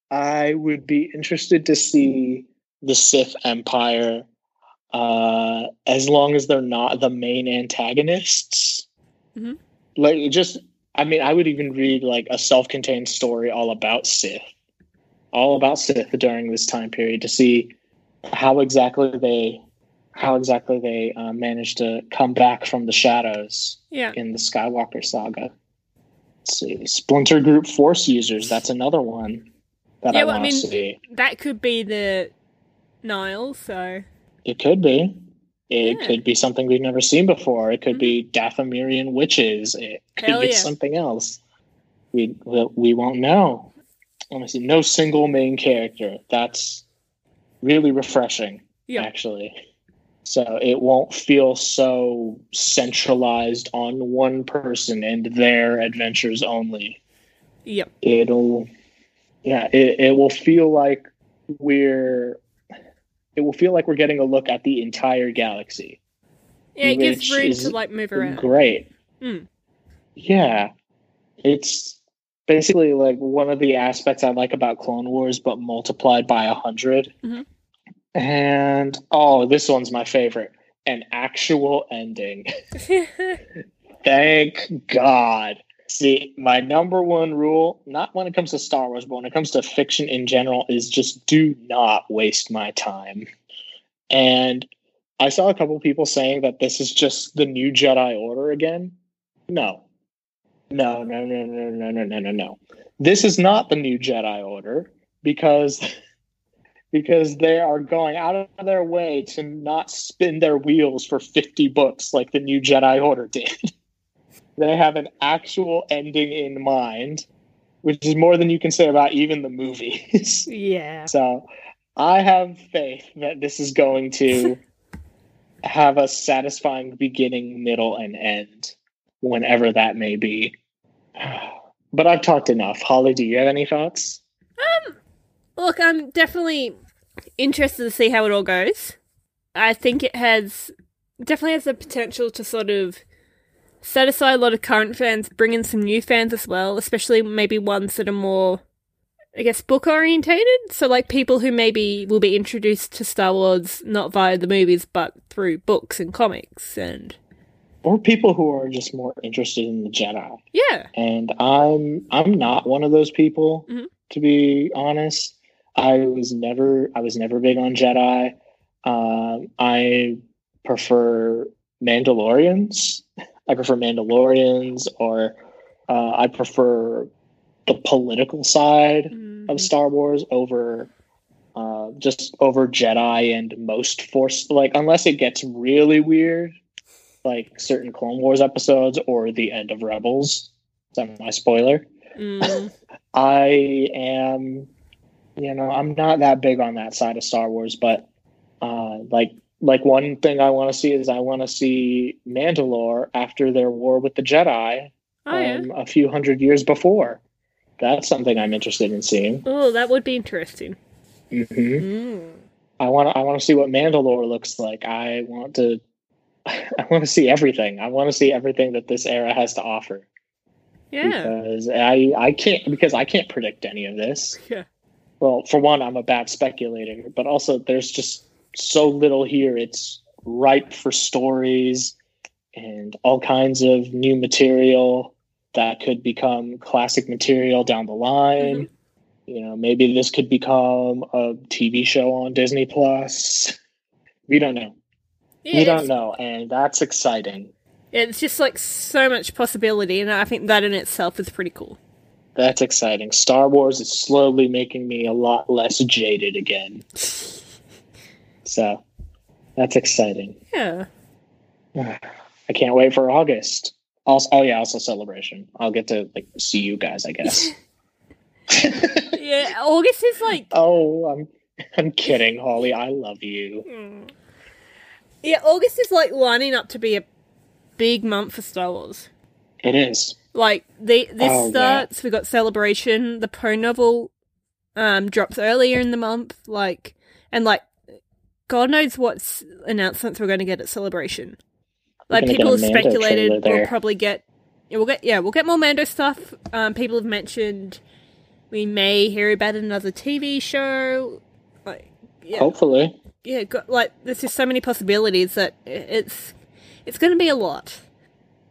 I would be interested to see the Sith Empire uh, as long as they're not the main antagonists. Mhm. Like just, I mean, I would even read like a self-contained story all about Sith, all about Sith during this time period to see how exactly they, how exactly they uh, managed to come back from the shadows Yeah. in the Skywalker saga. Let's see, Splinter Group Force users. That's another one that Yeah, I well, I want to mean- see. That could be the Nile, so It could be. It Yeah. could be something we've never seen before. It could be Dathomirian witches. It could Hell be yeah. something else. We we, we won't know. Let me see. No single main character. That's really refreshing. Yeah. Actually. So it won't feel so centralized on one person and their adventures only. yep. It'll yeah, it, it will feel like we're it will feel like we're getting a look at the entire galaxy. Yeah, it gives room to like move around. Great. Mm. Yeah. It's basically like one of the aspects I like about Clone Wars, but multiplied by a 100 Mhm. And oh, this one's my favorite an actual ending. <laughs> Thank God. See, my number one rule, not when it comes to Star Wars, but when it comes to fiction in general, is just do not waste my time. And I saw a couple people saying that this is just the new Jedi Order again. No. No, no, no, no, no, no, no, no, no. This is not the new Jedi Order because <laughs> because they are going out of their way to not spin their wheels for 50 books like the new Jedi Order did. <laughs> they have an actual ending in mind, which is more than you can say about even the movies. <laughs> yeah. so I have faith that this is going to have a satisfying beginning, middle, and end, whenever that may be. But I've talked enough. Holly, do you have any thoughts? Um, look, I'm definitely interested to see how it all goes. I think it has definitely has the potential to sort of satisfy a lot of current fans, bring in some new fans as well, especially maybe ones that are more, I guess, book orientated. So, like people who maybe will be introduced to Star Wars not via the movies but through books and comics. And Or people who are just more interested in the Jedi. yeah, and I'm I'm not one of those people Mhm. to be honest. I was never I was never big on Jedi. Um, I prefer Mandalorians. I prefer Mandalorians, or uh, I prefer the political side Mhm. of Star Wars over uh, just over Jedi and most Force. Like unless it gets really weird, like certain Clone Wars episodes or the end of Rebels. Is that my spoiler? Mm. <laughs> I am, you know, I'm not that big on that side of Star Wars, but uh, like like one thing I want to see is I want to see Mandalore after their war with the Jedi oh yeah. um, a few hundred years before. That's something I'm interested in seeing. Oh, that would be interesting. hmm Mm. I want to I want to see what Mandalore looks like. I want to <laughs> I want to see everything. I want to see everything that this era has to offer. Yeah. Because I I can't because I can't predict any of this. <laughs> Yeah. Well, for one, I'm a bad speculator, but also there's just so little here. It's ripe for stories and all kinds of new material that could become classic material down the line. Mm-hmm. You know, maybe this could become a TV show on Disney Plus. <laughs> We don't know. Yeah, we don't know, and that's exciting. It's just like so much possibility, and I think that in itself is pretty cool. That's exciting. Star Wars is slowly making me a lot less jaded again. <laughs> So that's exciting. Yeah. <sighs> I can't wait for August. Also, oh yeah, also celebration. I'll get to like see you guys, I guess. <laughs> <laughs> Yeah, August is like. oh, I'm I'm kidding, Holly. I love you. mm. Yeah, August is like lining up to be a big month for Star Wars. It is. Like the this Oh, yeah. starts, we got celebration. The Poe novel um drops earlier in the month, like and like God knows what announcements we're going to get at celebration. Like people have speculated we'll probably get yeah, we'll get yeah we'll get more Mando stuff. Um, people have mentioned we may hear about another TV show. Like yeah, Hopefully. Yeah, got, like there's just so many possibilities that it's it's going to be a lot.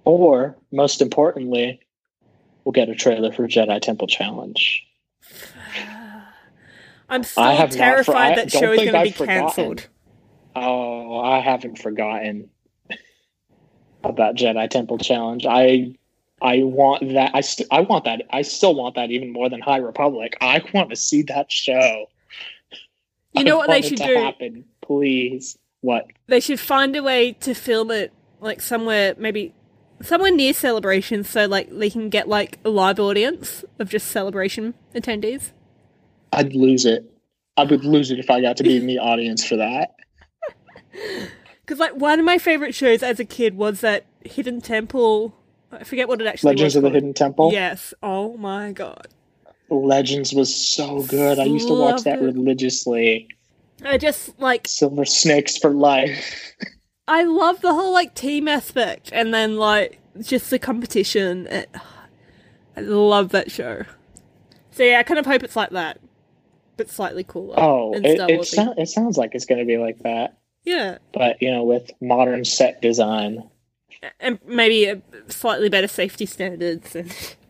Or, most importantly, we'll get a trailer for Jedi Temple Challenge. <sighs> I'm so I have not for- terrified that show is going to be cancelled. Oh, I haven't forgotten about Jedi Temple Challenge. I I want that. I st- I want that. I still want that even more than High Republic. I want to see that show. You know what they should do? Happen, please. What? They should find a way to film it like somewhere, maybe somewhere near celebration, so like they can get like a live audience of just celebration attendees. I'd lose it. I would lose it if I got to be in the <laughs> audience for that. Because like one of my favorite shows as a kid was that Hidden Temple. I forget what it actually Legends was. of the called. Hidden Temple. Yes. Oh my god. Legends was so good. I used to watch that religiously. I just like Silver Snakes for life. <laughs> I love the whole like team aspect, and then like just the competition. It, I love that show. So yeah, I kind of hope it's like that, but slightly cooler. Oh, it, it, sou- it sounds like it's going to be like that. yeah, but you know with modern set design and maybe a slightly better safety standards. And <laughs>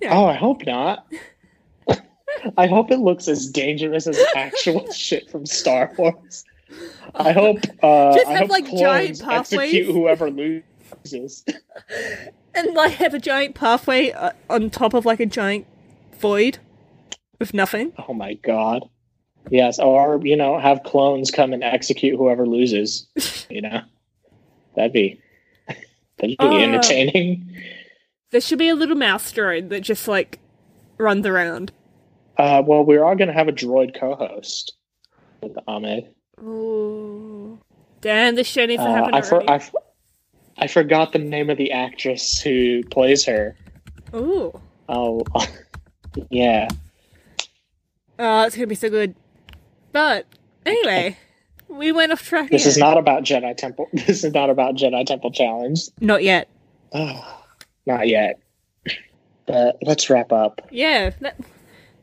Yeah. oh i hope not i hope it looks as dangerous as actual <laughs> shit from star wars i hope uh Just I have, hope like, giant pathways. execute whoever loses <laughs> and like have a giant pathway uh, on top of like a giant void with nothing. oh my god yes or you know have clones come and execute whoever loses <laughs> you know that'd be that'd be Oh. entertaining There should be a little mouse drone that just like runs around. uh well we're gonna have a droid co-host with ahmed Ooh. Damn, this show needs to Uh, happen I, for. I, f- I forgot the name of the actress who plays her. Ooh. Oh, <laughs> yeah. Oh, it's gonna be so good. But anyway, we went off track. This is not about Jedi Temple. <laughs> This is not about Jedi Temple Challenge. not yet. <sighs> Not yet. But let's wrap up. Yeah, that,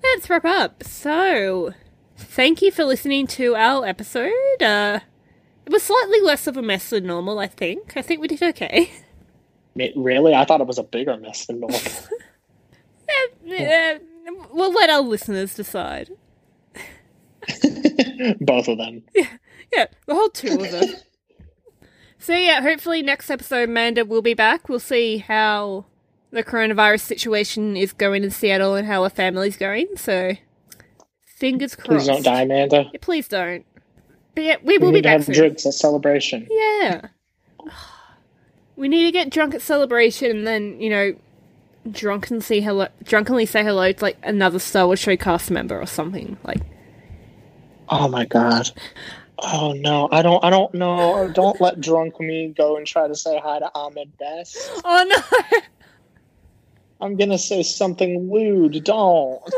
let's wrap up. So, thank you for listening to our episode. Uh, it was slightly less of a mess than normal, I think. I think we did okay. <laughs> It- really? I thought it was a bigger mess than normal. <laughs> Eh, we'll let our listeners decide. <laughs> Both of them. Yeah, yeah the whole two of us. So yeah, hopefully next episode Amanda will be back. We'll see how the coronavirus situation is going in Seattle and how her family's going. So fingers crossed. Please don't die, Amanda. Yeah, please don't. But yeah, we We will be need to back have drinks at celebration. Yeah. <sighs> We need to get drunk at celebration and then, you know, drunken say hello drunkenly say hello to like another Star Wars show cast member or something. Like Oh my god. Oh no, I don't I don't know. Don't let drunk me go and try to say hi to Ahmed Best. Oh no <laughs> I'm gonna say something lewd. Don't. <laughs>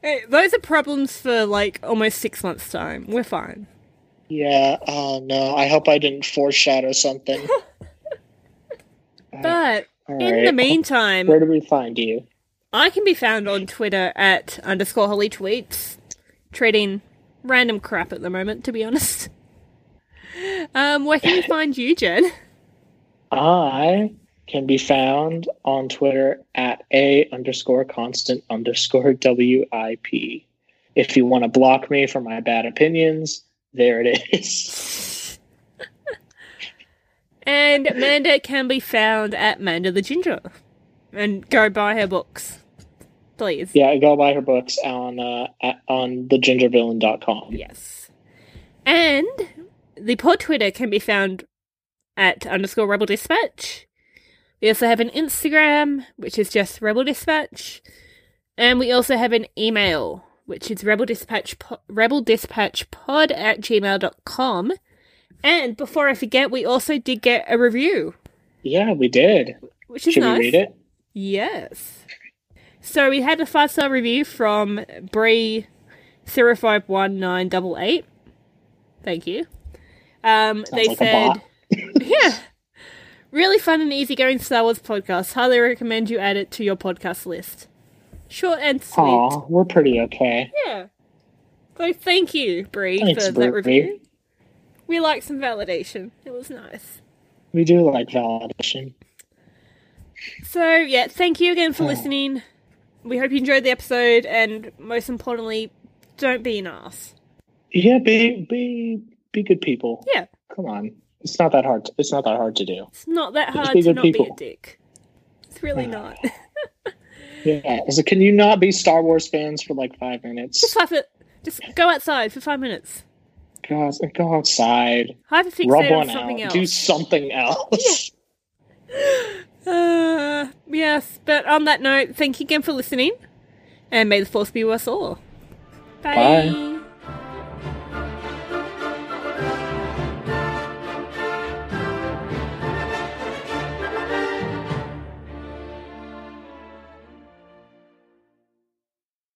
Hey, those are problems for like almost six months' time. We're fine. Yeah. Oh no. I hope I didn't foreshadow something. <laughs> But All in right. the meantime, where do we find you? I can be found on Twitter at underscore Holly tweets, trading random crap at the moment, to be honest. Um, where can we <laughs> find you, Jen? I can be found on Twitter at a underscore constant underscore WIP. If you want to block me for my bad opinions, there it is. And Amanda can be found at Manda the Ginger. And go buy her books. Please. Yeah, go buy her books on uh, at, on thegingervillain.com. Yes. And the pod Twitter can be found at underscore Rebel Dispatch. We also have an Instagram, which is just Rebel Dispatch. And we also have an email, which is Rebel Dispatch po- Rebel Dispatch Pod at gmail.com. And before I forget, we also did get a review, Yeah, we did. which is Should nice. we read it? Yes. So we had a five star review from Bree zero five one nine double eight. Thank you. Um, they like said, <laughs> yeah, really fun and easygoing Star Wars podcast. Highly recommend you add it to your podcast list. Short and sweet. Aw, we're pretty okay. Yeah. So thank you, Bree, for Bree. that review. We like some validation. It was nice. We do like validation. So yeah, thank you again for Oh. listening. We hope you enjoyed the episode, and most importantly, don't be an ass. Yeah, be be be good people. Yeah, Come on. It's not that hard. To, it's not that hard to do. it's not that hard to not be a people. dick. It's really not. <laughs> Yeah. So can you not be Star Wars fans for like five minutes? just it. Just go outside for five minutes. Go, go outside. Hyperfixate Rub on one something out. else. Do something else. <laughs> <laughs> Uh, yes, but on that note, thank you again for listening, and may the force be with us all. Bye.